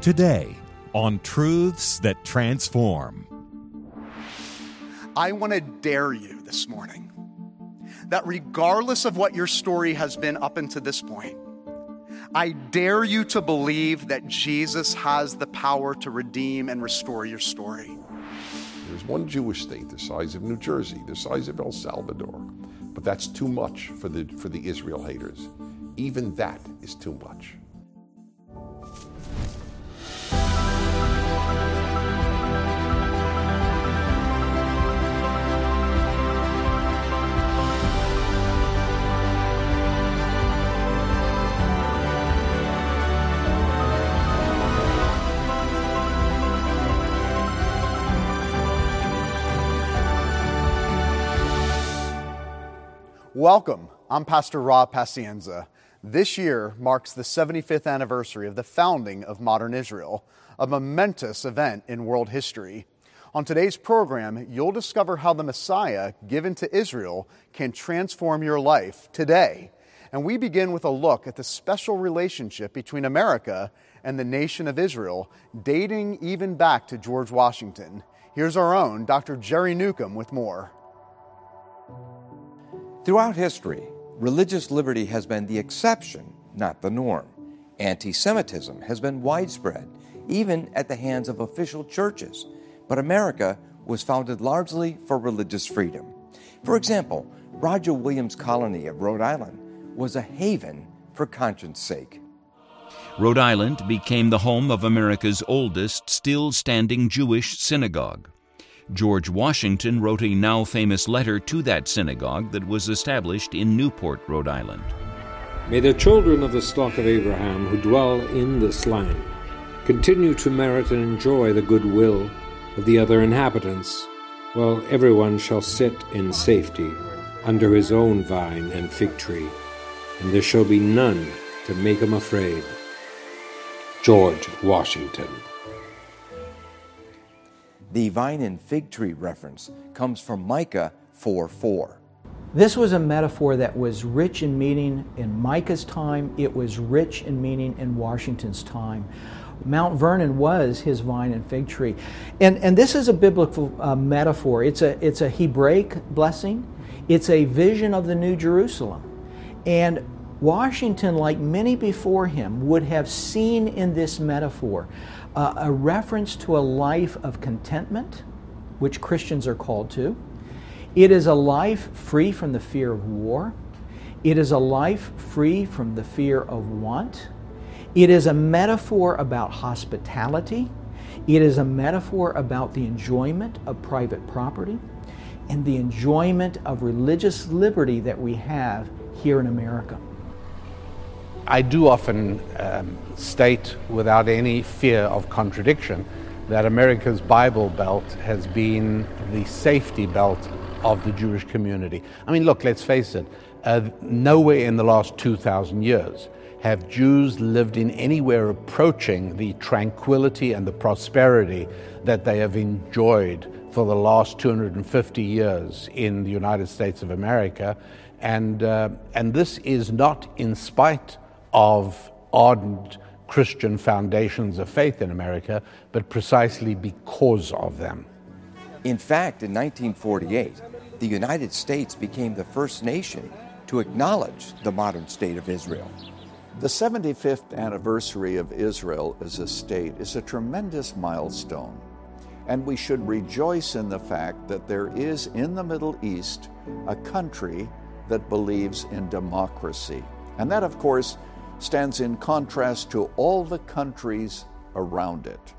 Today, on Truths That Transform. I want to dare you this morning that regardless of what your story has been up until this point, I dare you to believe that Jesus has the power to redeem and restore your story. There's one Jewish state the size of New Jersey, the size of El Salvador, but that's too much for the, for the Israel haters. Even that is too much. Welcome. I'm Pastor Rob Pacienza. This year marks the 75th anniversary of the founding of modern Israel, a momentous event in world history. On today's program, you'll discover how the Messiah given to Israel can transform your life today. And we begin with a look at the special relationship between America and the nation of Israel, dating even back to George Washington. Here's our own Dr. Jerry Newcombe with more. Throughout history, religious liberty has been the exception, not the norm. Anti Semitism has been widespread, even at the hands of official churches. But America was founded largely for religious freedom. For example, Roger Williams' colony of Rhode Island was a haven for conscience sake. Rhode Island became the home of America's oldest still standing Jewish synagogue. George Washington wrote a now famous letter to that synagogue that was established in Newport, Rhode Island. May the children of the stock of Abraham who dwell in this land continue to merit and enjoy the goodwill of the other inhabitants, while everyone shall sit in safety under his own vine and fig tree, and there shall be none to make him afraid. George Washington. The vine and fig tree reference comes from Micah 4 4. This was a metaphor that was rich in meaning in Micah's time, it was rich in meaning in Washington's time. Mount Vernon was his vine and fig tree. And, and this is a biblical uh, metaphor. It's a, it's a Hebraic blessing, it's a vision of the New Jerusalem. And Washington, like many before him, would have seen in this metaphor uh, a reference to a life of contentment, which Christians are called to. It is a life free from the fear of war. It is a life free from the fear of want. It is a metaphor about hospitality. It is a metaphor about the enjoyment of private property and the enjoyment of religious liberty that we have here in America. I do often um, state without any fear of contradiction that America's Bible Belt has been the safety belt of the Jewish community. I mean, look, let's face it, uh, nowhere in the last 2,000 years have Jews lived in anywhere approaching the tranquility and the prosperity that they have enjoyed for the last 250 years in the United States of America. And, uh, and this is not in spite of ardent Christian foundations of faith in America, but precisely because of them. In fact, in 1948, the United States became the first nation to acknowledge the modern state of Israel. The 75th anniversary of Israel as a state is a tremendous milestone, and we should rejoice in the fact that there is in the Middle East a country that believes in democracy. And that, of course, stands in contrast to all the countries around it.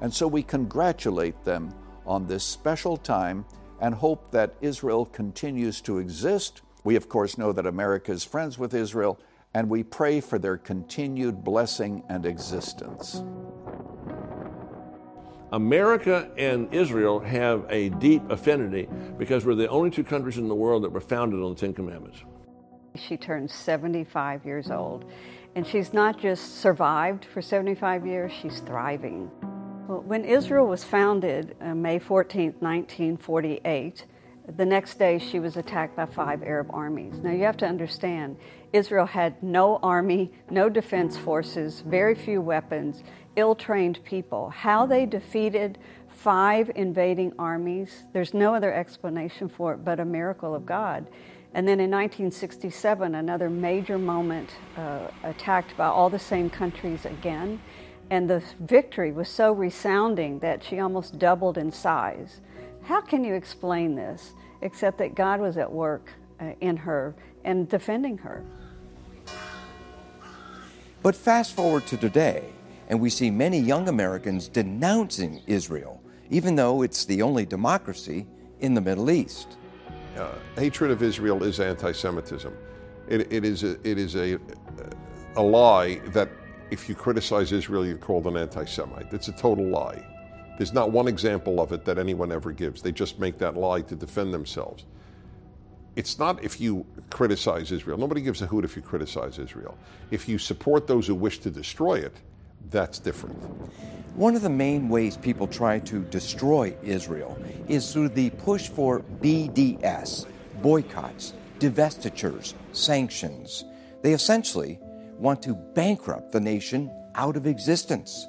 And so we congratulate them on this special time and hope that Israel continues to exist. We, of course, know that America is friends with Israel, and we pray for their continued blessing and existence. America and Israel have a deep affinity because we're the only two countries in the world that were founded on the Ten Commandments. She turned 75 years old. And she's not just survived for 75 years, she's thriving. Well, when Israel was founded, uh, May 14, 1948, The next day, she was attacked by five Arab armies. Now, you have to understand, Israel had no army, no defense forces, very few weapons, ill trained people. How they defeated five invading armies, there's no other explanation for it but a miracle of God. And then in 1967, another major moment uh, attacked by all the same countries again. And the victory was so resounding that she almost doubled in size. How can you explain this except that God was at work uh, in her and defending her? But fast forward to today, and we see many young Americans denouncing Israel, even though it's the only democracy in the Middle East. Uh, hatred of Israel is anti-Semitism. It, it is, a, it is a, a lie that if you criticize Israel, you're called an anti-Semite. It's a total lie. There's not one example of it that anyone ever gives. They just make that lie to defend themselves. It's not if you criticize Israel. Nobody gives a hoot if you criticize Israel. If you support those who wish to destroy it, that's different. One of the main ways people try to destroy Israel is through the push for BDS boycotts, divestitures, sanctions. They essentially want to bankrupt the nation out of existence.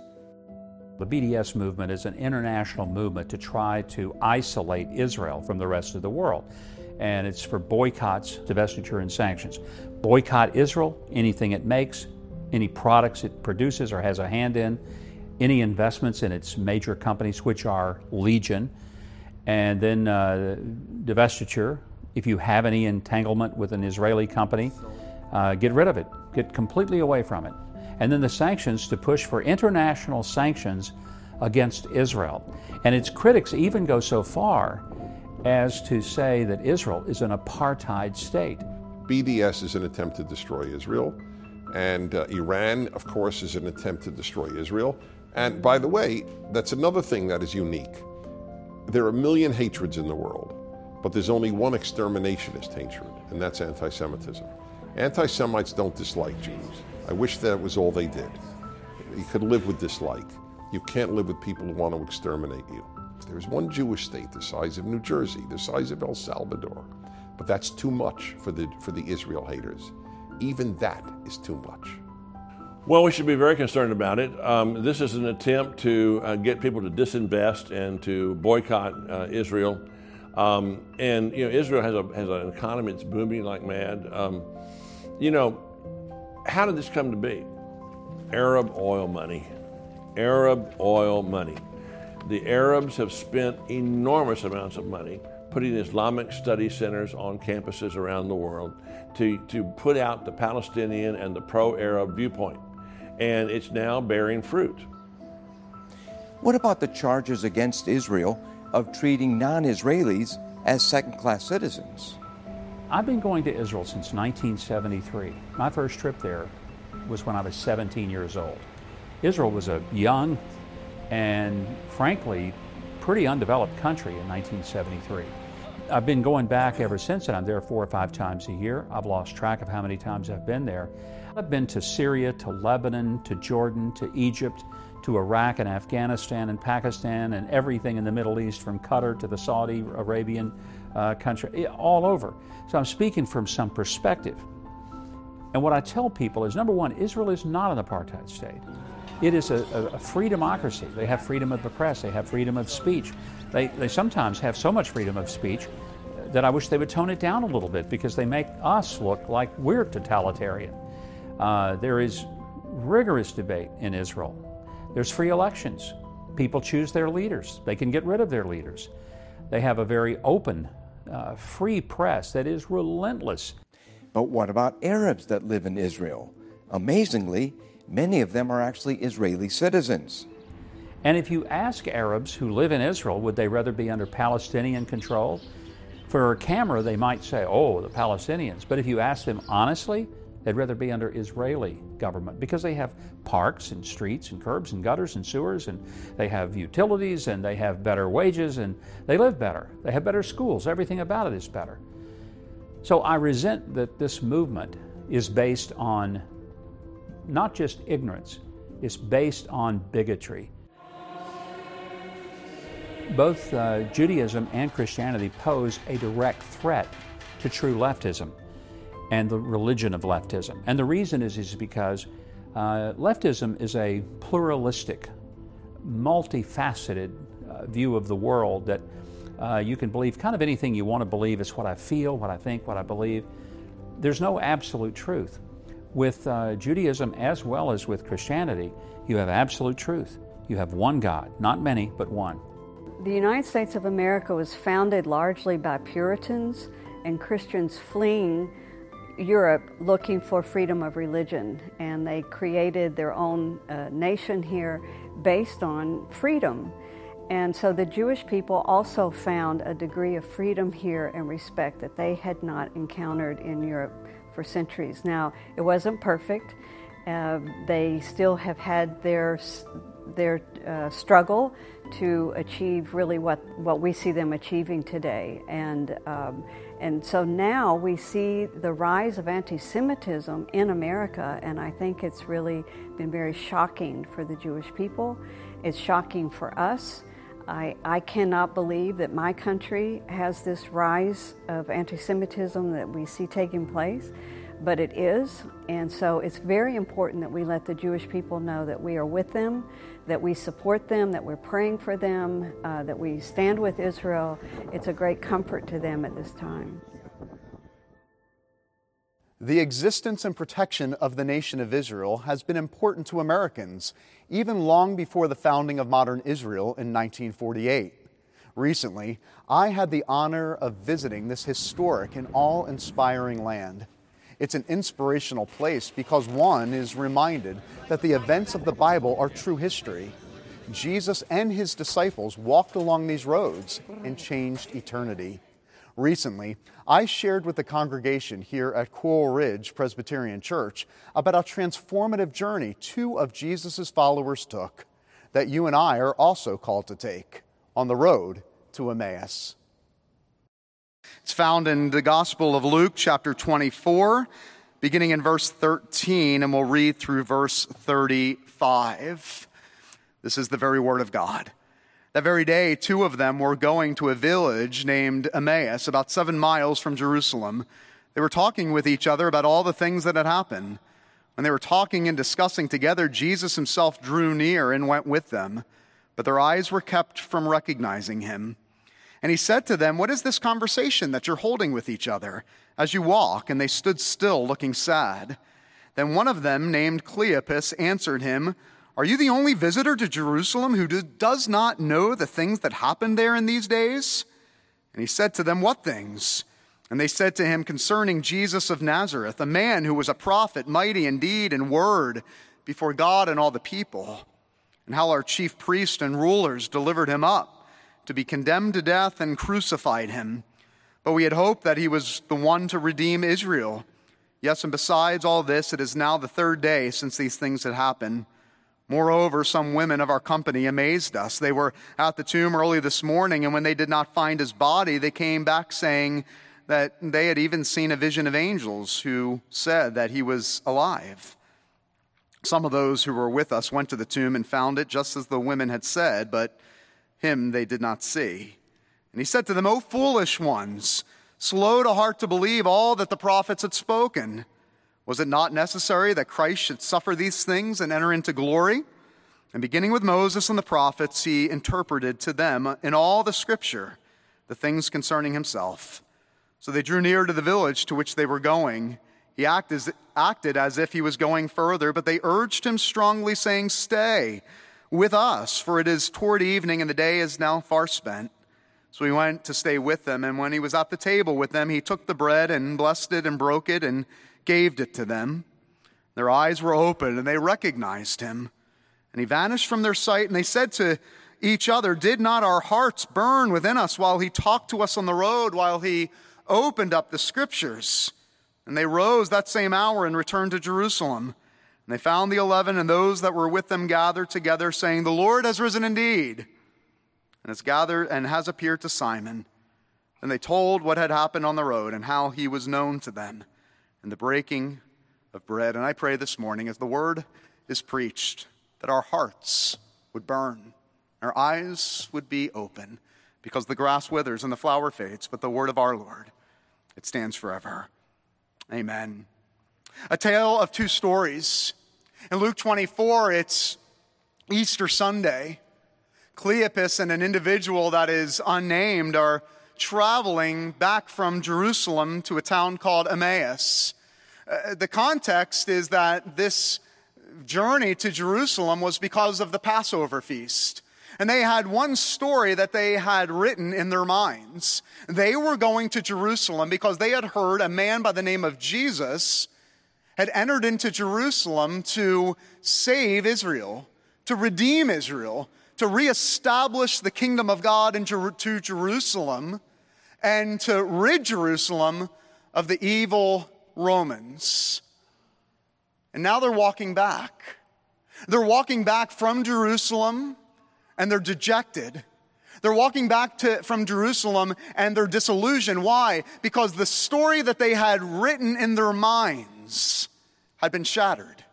The BDS movement is an international movement to try to isolate Israel from the rest of the world. And it's for boycotts, divestiture, and sanctions. Boycott Israel, anything it makes, any products it produces or has a hand in, any investments in its major companies, which are Legion, and then uh, divestiture. If you have any entanglement with an Israeli company, uh, get rid of it, get completely away from it and then the sanctions to push for international sanctions against Israel. And its critics even go so far as to say that Israel is an apartheid state. BDS is an attempt to destroy Israel, and uh, Iran, of course, is an attempt to destroy Israel. And by the way, that's another thing that is unique. There are a million hatreds in the world, but there's only one exterminationist hatred, and that's anti Semitism. Anti Semites don't dislike Jews. I wish that was all they did. You could live with dislike. You can't live with people who want to exterminate you. There's one Jewish state the size of New Jersey, the size of El Salvador, but that's too much for the, for the Israel haters. Even that is too much. Well, we should be very concerned about it. Um, this is an attempt to uh, get people to disinvest and to boycott uh, Israel. Um, and you know, Israel has a has an economy that's booming like mad. Um, you know, how did this come to be? Arab oil money. Arab oil money. The Arabs have spent enormous amounts of money putting Islamic study centers on campuses around the world to, to put out the Palestinian and the pro Arab viewpoint. And it's now bearing fruit. What about the charges against Israel of treating non Israelis as second class citizens? I've been going to Israel since 1973. My first trip there was when I was 17 years old. Israel was a young and, frankly, pretty undeveloped country in 1973. I've been going back ever since, and I'm there four or five times a year. I've lost track of how many times I've been there. I've been to Syria, to Lebanon, to Jordan, to Egypt, to Iraq and Afghanistan and Pakistan, and everything in the Middle East from Qatar to the Saudi Arabian uh, country, all over. So I'm speaking from some perspective. And what I tell people is number one, Israel is not an apartheid state. It is a, a, free democracy. They have freedom of the press, they have freedom of speech. They, they sometimes have so much freedom of speech that I wish they would tone it down a little bit because they make us look like we're totalitarian. Uh, there is rigorous debate in Israel. There's free elections. People choose their leaders, they can get rid of their leaders. They have a very open, uh, free press that is relentless. But what about Arabs that live in Israel? Amazingly, many of them are actually Israeli citizens. And if you ask Arabs who live in Israel, would they rather be under Palestinian control? For a camera, they might say, oh, the Palestinians. But if you ask them honestly, they'd rather be under Israeli government because they have parks and streets and curbs and gutters and sewers and they have utilities and they have better wages and they live better. They have better schools. Everything about it is better. So I resent that this movement is based on not just ignorance, it's based on bigotry. Both uh, Judaism and Christianity pose a direct threat to true leftism and the religion of leftism. And the reason is, is because uh, leftism is a pluralistic, multifaceted uh, view of the world that uh, you can believe kind of anything you want to believe. It's what I feel, what I think, what I believe. There's no absolute truth. With uh, Judaism as well as with Christianity, you have absolute truth. You have one God, not many, but one. The United States of America was founded largely by Puritans and Christians fleeing Europe looking for freedom of religion. And they created their own uh, nation here based on freedom. And so the Jewish people also found a degree of freedom here and respect that they had not encountered in Europe for centuries. Now, it wasn't perfect. Uh, they still have had their their uh, struggle to achieve really what, what we see them achieving today. And, um, and so now we see the rise of anti Semitism in America, and I think it's really been very shocking for the Jewish people. It's shocking for us. I, I cannot believe that my country has this rise of anti Semitism that we see taking place but it is. And so it's very important that we let the Jewish people know that we are with them, that we support them, that we're praying for them, uh, that we stand with Israel. It's a great comfort to them at this time. The existence and protection of the nation of Israel has been important to Americans, even long before the founding of modern Israel in 1948. Recently, I had the honor of visiting this historic and awe inspiring land. It's an inspirational place because one is reminded that the events of the Bible are true history. Jesus and his disciples walked along these roads and changed eternity. Recently, I shared with the congregation here at Coral Ridge Presbyterian Church about a transformative journey two of Jesus' followers took that you and I are also called to take on the road to Emmaus. It's found in the Gospel of Luke, chapter 24, beginning in verse 13, and we'll read through verse 35. This is the very word of God. That very day, two of them were going to a village named Emmaus, about seven miles from Jerusalem. They were talking with each other about all the things that had happened. When they were talking and discussing together, Jesus himself drew near and went with them, but their eyes were kept from recognizing him. And he said to them, What is this conversation that you're holding with each other as you walk? And they stood still, looking sad. Then one of them, named Cleopas, answered him, Are you the only visitor to Jerusalem who does not know the things that happened there in these days? And he said to them, What things? And they said to him concerning Jesus of Nazareth, a man who was a prophet, mighty in deed and word before God and all the people, and how our chief priests and rulers delivered him up to be condemned to death and crucified him. But we had hoped that he was the one to redeem Israel. Yes, and besides all this, it is now the third day since these things had happened. Moreover, some women of our company amazed us. They were at the tomb early this morning, and when they did not find his body, they came back saying that they had even seen a vision of angels who said that he was alive. Some of those who were with us went to the tomb and found it just as the women had said, but him they did not see. And he said to them, O foolish ones, slow to heart to believe all that the prophets had spoken. Was it not necessary that Christ should suffer these things and enter into glory? And beginning with Moses and the prophets, he interpreted to them in all the scripture the things concerning himself. So they drew near to the village to which they were going. He acted as if he was going further, but they urged him strongly, saying, Stay with us, for it is toward evening and the day is now far spent. So he went to stay with them, and when he was at the table with them, he took the bread and blessed it and broke it and gave it to them. Their eyes were opened, and they recognized him. And he vanished from their sight, and they said to each other, Did not our hearts burn within us while he talked to us on the road, while he opened up the scriptures? And they rose that same hour and returned to Jerusalem. And they found the eleven and those that were with them gathered together, saying, The Lord has risen indeed, and has gathered and has appeared to Simon. And they told what had happened on the road and how he was known to them and the breaking of bread. And I pray this morning, as the word is preached, that our hearts would burn our eyes would be open because the grass withers and the flower fades, but the word of our Lord, it stands forever. Amen. A tale of two stories. In Luke 24, it's Easter Sunday. Cleopas and an individual that is unnamed are traveling back from Jerusalem to a town called Emmaus. Uh, the context is that this journey to Jerusalem was because of the Passover feast. And they had one story that they had written in their minds. They were going to Jerusalem because they had heard a man by the name of Jesus had entered into Jerusalem to save Israel, to redeem Israel, to reestablish the kingdom of God into to Jerusalem, and to rid Jerusalem of the evil Romans. And now they're walking back. They're walking back from Jerusalem and they're dejected. They're walking back to, from Jerusalem and they're disillusioned. Why? Because the story that they had written in their had been shattered.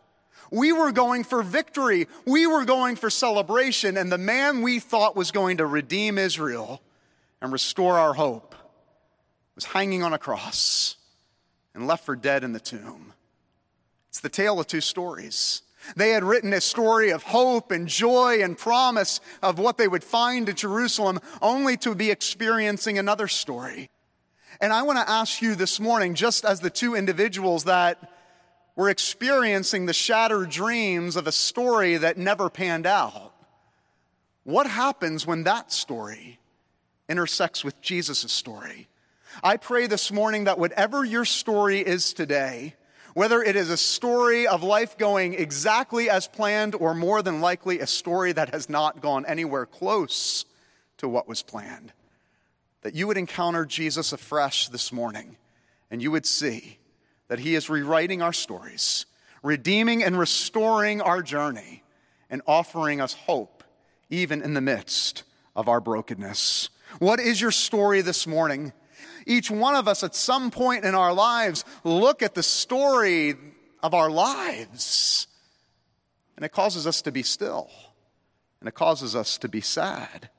We were going for victory. We were going for celebration. And the man we thought was going to redeem Israel and restore our hope was hanging on a cross and left for dead in the tomb. It's the tale of two stories. They had written a story of hope and joy and promise of what they would find at Jerusalem, only to be experiencing another story. And I want to ask you this morning, just as the two individuals that were experiencing the shattered dreams of a story that never panned out, what happens when that story intersects with Jesus' story? I pray this morning that whatever your story is today, whether it is a story of life going exactly as planned or more than likely a story that has not gone anywhere close to what was planned, that you would encounter Jesus afresh this morning and you would see that he is rewriting our stories, redeeming and restoring our journey, and offering us hope even in the midst of our brokenness. What is your story this morning? Each one of us at some point in our lives look at the story of our lives, and it causes us to be still, and it causes us to be sad.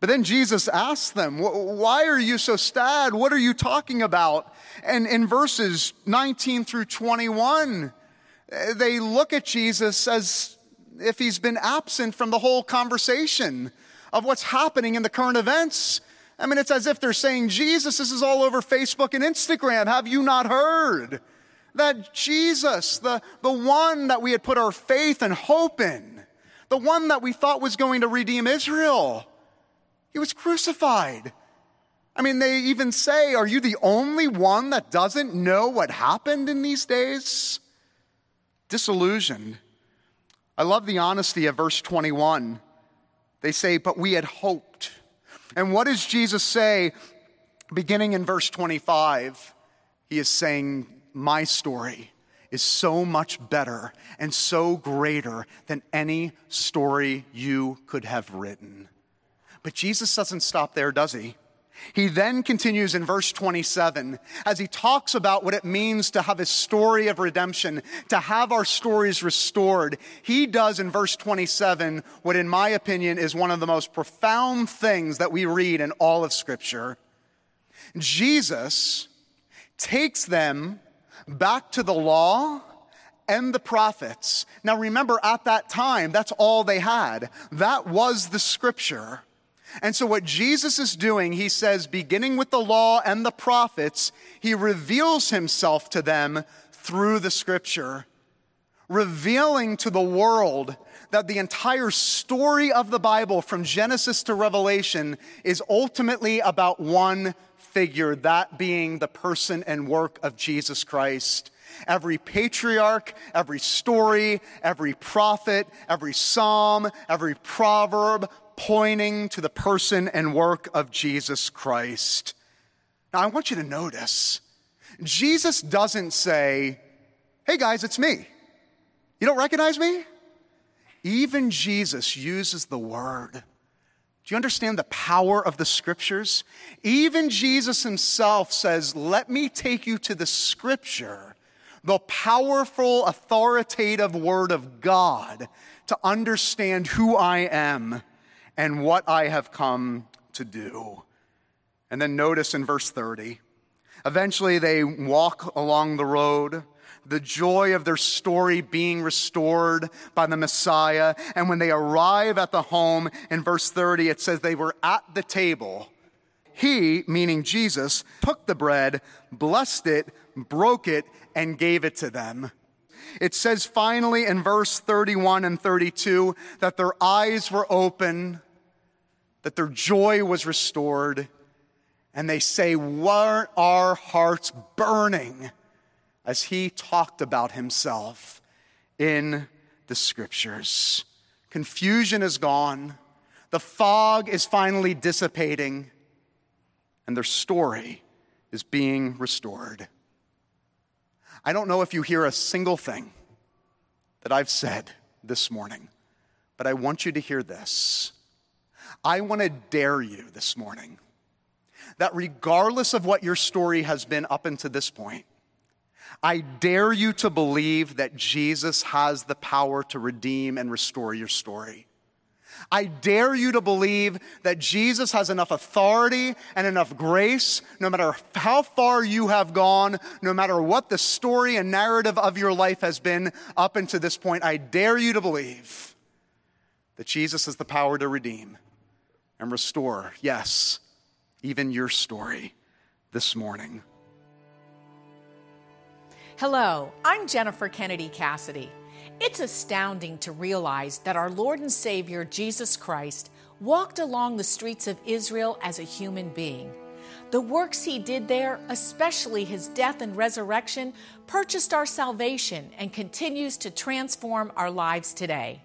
But then Jesus asks them, Why are you so sad? What are you talking about? And in verses 19 through 21, eh, they look at Jesus as if he's been absent from the whole conversation of what's happening in the current events. I mean, it's as if they're saying, Jesus, this is all over Facebook and Instagram. Have you not heard? That Jesus, the, the one that we had put our faith and hope in, the one that we thought was going to redeem Israel, he was crucified. I mean, they even say, Are you the only one that doesn't know what happened in these days? Disillusioned. I love the honesty of verse 21. They say, But we had hoped. And what does Jesus say beginning in verse 25? He is saying, My story is so much better and so greater than any story you could have written. But Jesus doesn't stop there, does he? He then continues in verse 27 as he talks about what it means to have a story of redemption, to have our stories restored. He does in verse 27 what, in my opinion, is one of the most profound things that we read in all of Scripture. Jesus takes them back to the law and the prophets. Now remember, at that time, that's all they had. That was the Scripture. And so, what Jesus is doing, he says, beginning with the law and the prophets, he reveals himself to them through the scripture, revealing to the world that the entire story of the Bible, from Genesis to Revelation, is ultimately about one figure, that being the person and work of Jesus Christ. Every patriarch, every story, every prophet, every psalm, every proverb pointing to the person and work of Jesus Christ. Now, I want you to notice Jesus doesn't say, Hey guys, it's me. You don't recognize me? Even Jesus uses the word. Do you understand the power of the scriptures? Even Jesus himself says, Let me take you to the scripture, the powerful, authoritative word of God, to understand who I am and what I have come to do. And then notice in verse 30, eventually they walk along the road, the joy of their story being restored by the Messiah. And when they arrive at the home in verse 30, it says they were at the table. He, meaning Jesus, took the bread, blessed it, broke it, and gave it to them. It says finally in verse 31 and 32 that their eyes were open, that their joy was restored, and they say, Weren't our hearts burning as he talked about himself in the scriptures? Confusion is gone, the fog is finally dissipating, and their story is being restored. I don't know if you hear a single thing that I've said this morning, but I want you to hear this. I want to dare you this morning that regardless of what your story has been up until this point, I dare you to believe that Jesus has the power to redeem and restore your story. I dare you to believe that Jesus has enough authority and enough grace, no matter how far you have gone, no matter what the story and narrative of your life has been up until this point. I dare you to believe that Jesus has the power to redeem and restore, yes, even your story this morning. Hello, I'm Jennifer Kennedy Cassidy. It's astounding to realize that our Lord and Savior Jesus Christ walked along the streets of Israel as a human being. The works he did there, especially his death and resurrection, purchased our salvation and continues to transform our lives today.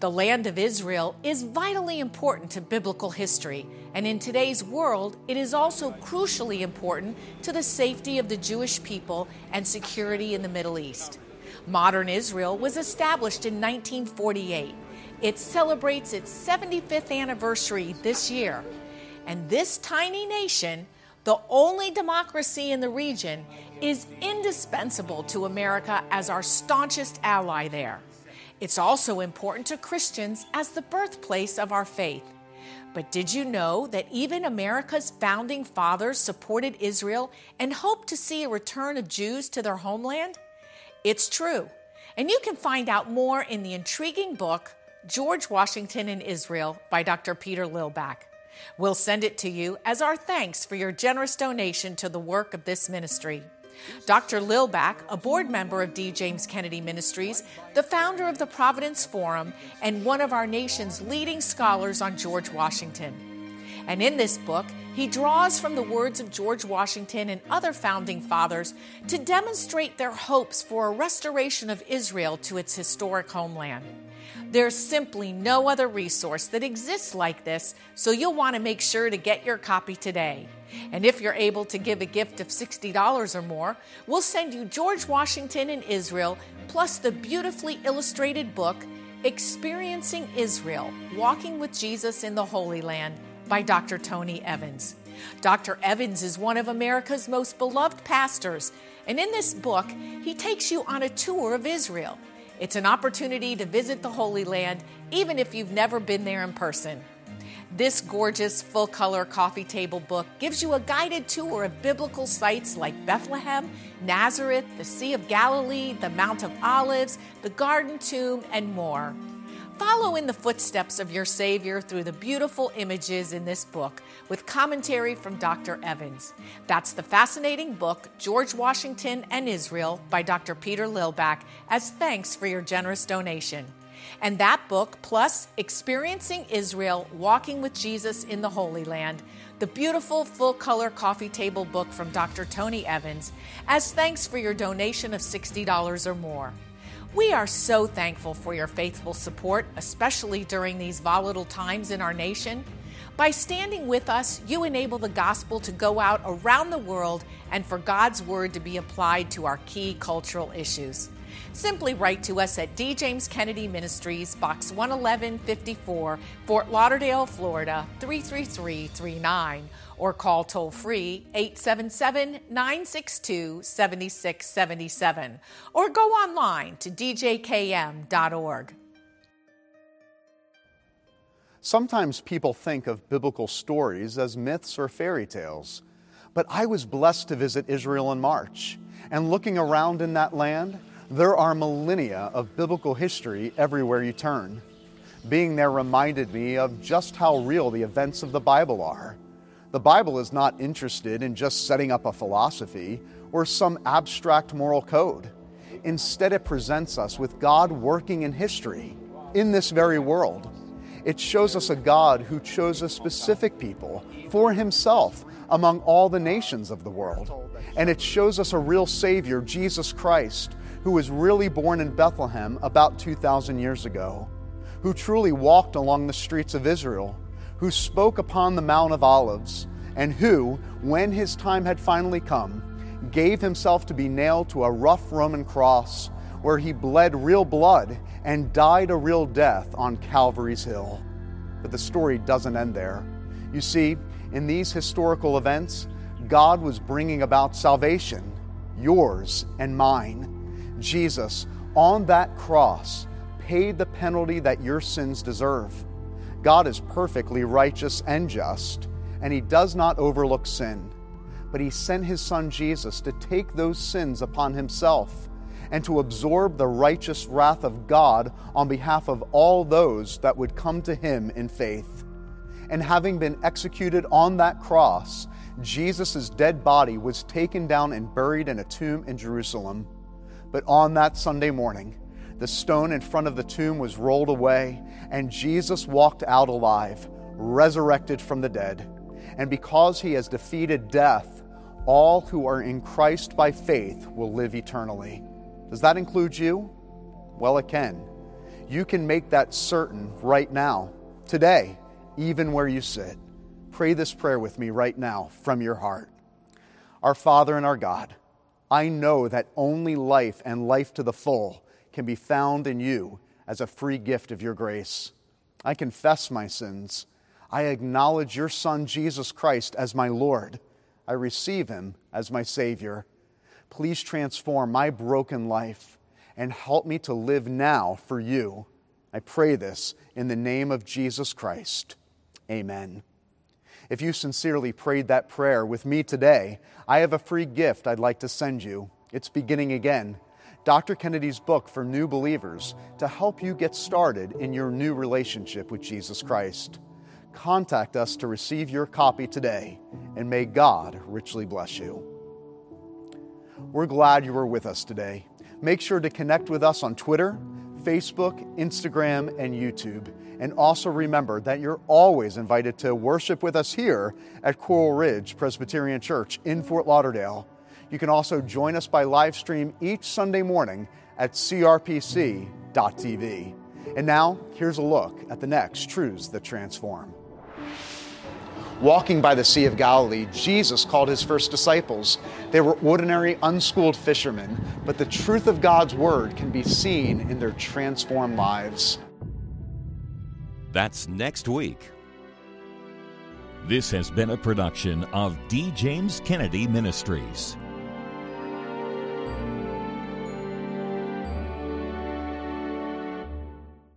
The land of Israel is vitally important to biblical history, and in today's world, it is also crucially important to the safety of the Jewish people and security in the Middle East. Modern Israel was established in 1948. It celebrates its 75th anniversary this year. And this tiny nation, the only democracy in the region, is indispensable to America as our staunchest ally there. It's also important to Christians as the birthplace of our faith. But did you know that even America's founding fathers supported Israel and hoped to see a return of Jews to their homeland? It's true. And you can find out more in the intriguing book, George Washington and Israel by Dr. Peter Lillback. We'll send it to you as our thanks for your generous donation to the work of this ministry. Dr. Lillback, a board member of D. James Kennedy Ministries, the founder of the Providence Forum, and one of our nation's leading scholars on George Washington. And in this book, he draws from the words of George Washington and other founding fathers to demonstrate their hopes for a restoration of Israel to its historic homeland. There's simply no other resource that exists like this, so you'll want to make sure to get your copy today. And if you're able to give a gift of $60 or more, we'll send you George Washington in Israel, plus the beautifully illustrated book, Experiencing Israel Walking with Jesus in the Holy Land by Dr. Tony Evans. Dr. Evans is one of America's most beloved pastors, and in this book, he takes you on a tour of Israel. It's an opportunity to visit the Holy Land, even if you've never been there in person. This gorgeous full color coffee table book gives you a guided tour of biblical sites like Bethlehem, Nazareth, the Sea of Galilee, the Mount of Olives, the Garden Tomb, and more. Follow in the footsteps of your Savior through the beautiful images in this book with commentary from Dr. Evans. That's the fascinating book, George Washington and Israel by Dr. Peter Lillback, as thanks for your generous donation. And that book, plus Experiencing Israel Walking with Jesus in the Holy Land, the beautiful full color coffee table book from Dr. Tony Evans, as thanks for your donation of $60 or more. We are so thankful for your faithful support, especially during these volatile times in our nation. By standing with us, you enable the gospel to go out around the world and for God's word to be applied to our key cultural issues. Simply write to us at D. James Kennedy Ministries, Box 11154, Fort Lauderdale, Florida 33339 or call toll free 877 962 7677 or go online to djkm.org. Sometimes people think of biblical stories as myths or fairy tales, but I was blessed to visit Israel in March, and looking around in that land, there are millennia of biblical history everywhere you turn. Being there reminded me of just how real the events of the Bible are. The Bible is not interested in just setting up a philosophy or some abstract moral code. Instead, it presents us with God working in history, in this very world. It shows us a God who chose a specific people for himself among all the nations of the world. And it shows us a real Savior, Jesus Christ, who was really born in Bethlehem about 2,000 years ago, who truly walked along the streets of Israel, who spoke upon the Mount of Olives, and who, when his time had finally come, gave himself to be nailed to a rough Roman cross where he bled real blood and died a real death on Calvary's Hill. But the story doesn't end there. You see, in these historical events, God was bringing about salvation, yours and mine. Jesus, on that cross, paid the penalty that your sins deserve. God is perfectly righteous and just, and He does not overlook sin. But He sent His Son Jesus to take those sins upon Himself and to absorb the righteous wrath of God on behalf of all those that would come to Him in faith. And having been executed on that cross, Jesus' dead body was taken down and buried in a tomb in Jerusalem. But on that Sunday morning, the stone in front of the tomb was rolled away, and Jesus walked out alive, resurrected from the dead. And because he has defeated death, all who are in Christ by faith will live eternally. Does that include you? Well, it can. You can make that certain right now, today, even where you sit. Pray this prayer with me right now from your heart. Our Father and our God, I know that only life and life to the full can be found in you as a free gift of your grace. I confess my sins. I acknowledge your Son, Jesus Christ, as my Lord. I receive him as my Savior. Please transform my broken life and help me to live now for you. I pray this in the name of Jesus Christ. Amen. If you sincerely prayed that prayer with me today, I have a free gift I'd like to send you. It's beginning again. Dr. Kennedy's book for new believers to help you get started in your new relationship with Jesus Christ. Contact us to receive your copy today, and may God richly bless you. We're glad you were with us today. Make sure to connect with us on Twitter, Facebook, Instagram, and YouTube. And also remember that you're always invited to worship with us here at Coral Ridge Presbyterian Church in Fort Lauderdale. You can also join us by live stream each Sunday morning at crpc.tv. And now, here's a look at the next Truths That Transform. Walking by the Sea of Galilee, Jesus called his first disciples. They were ordinary, unschooled fishermen, but the truth of God's Word can be seen in their transformed lives. That's next week. This has been a production of D. James Kennedy Ministries.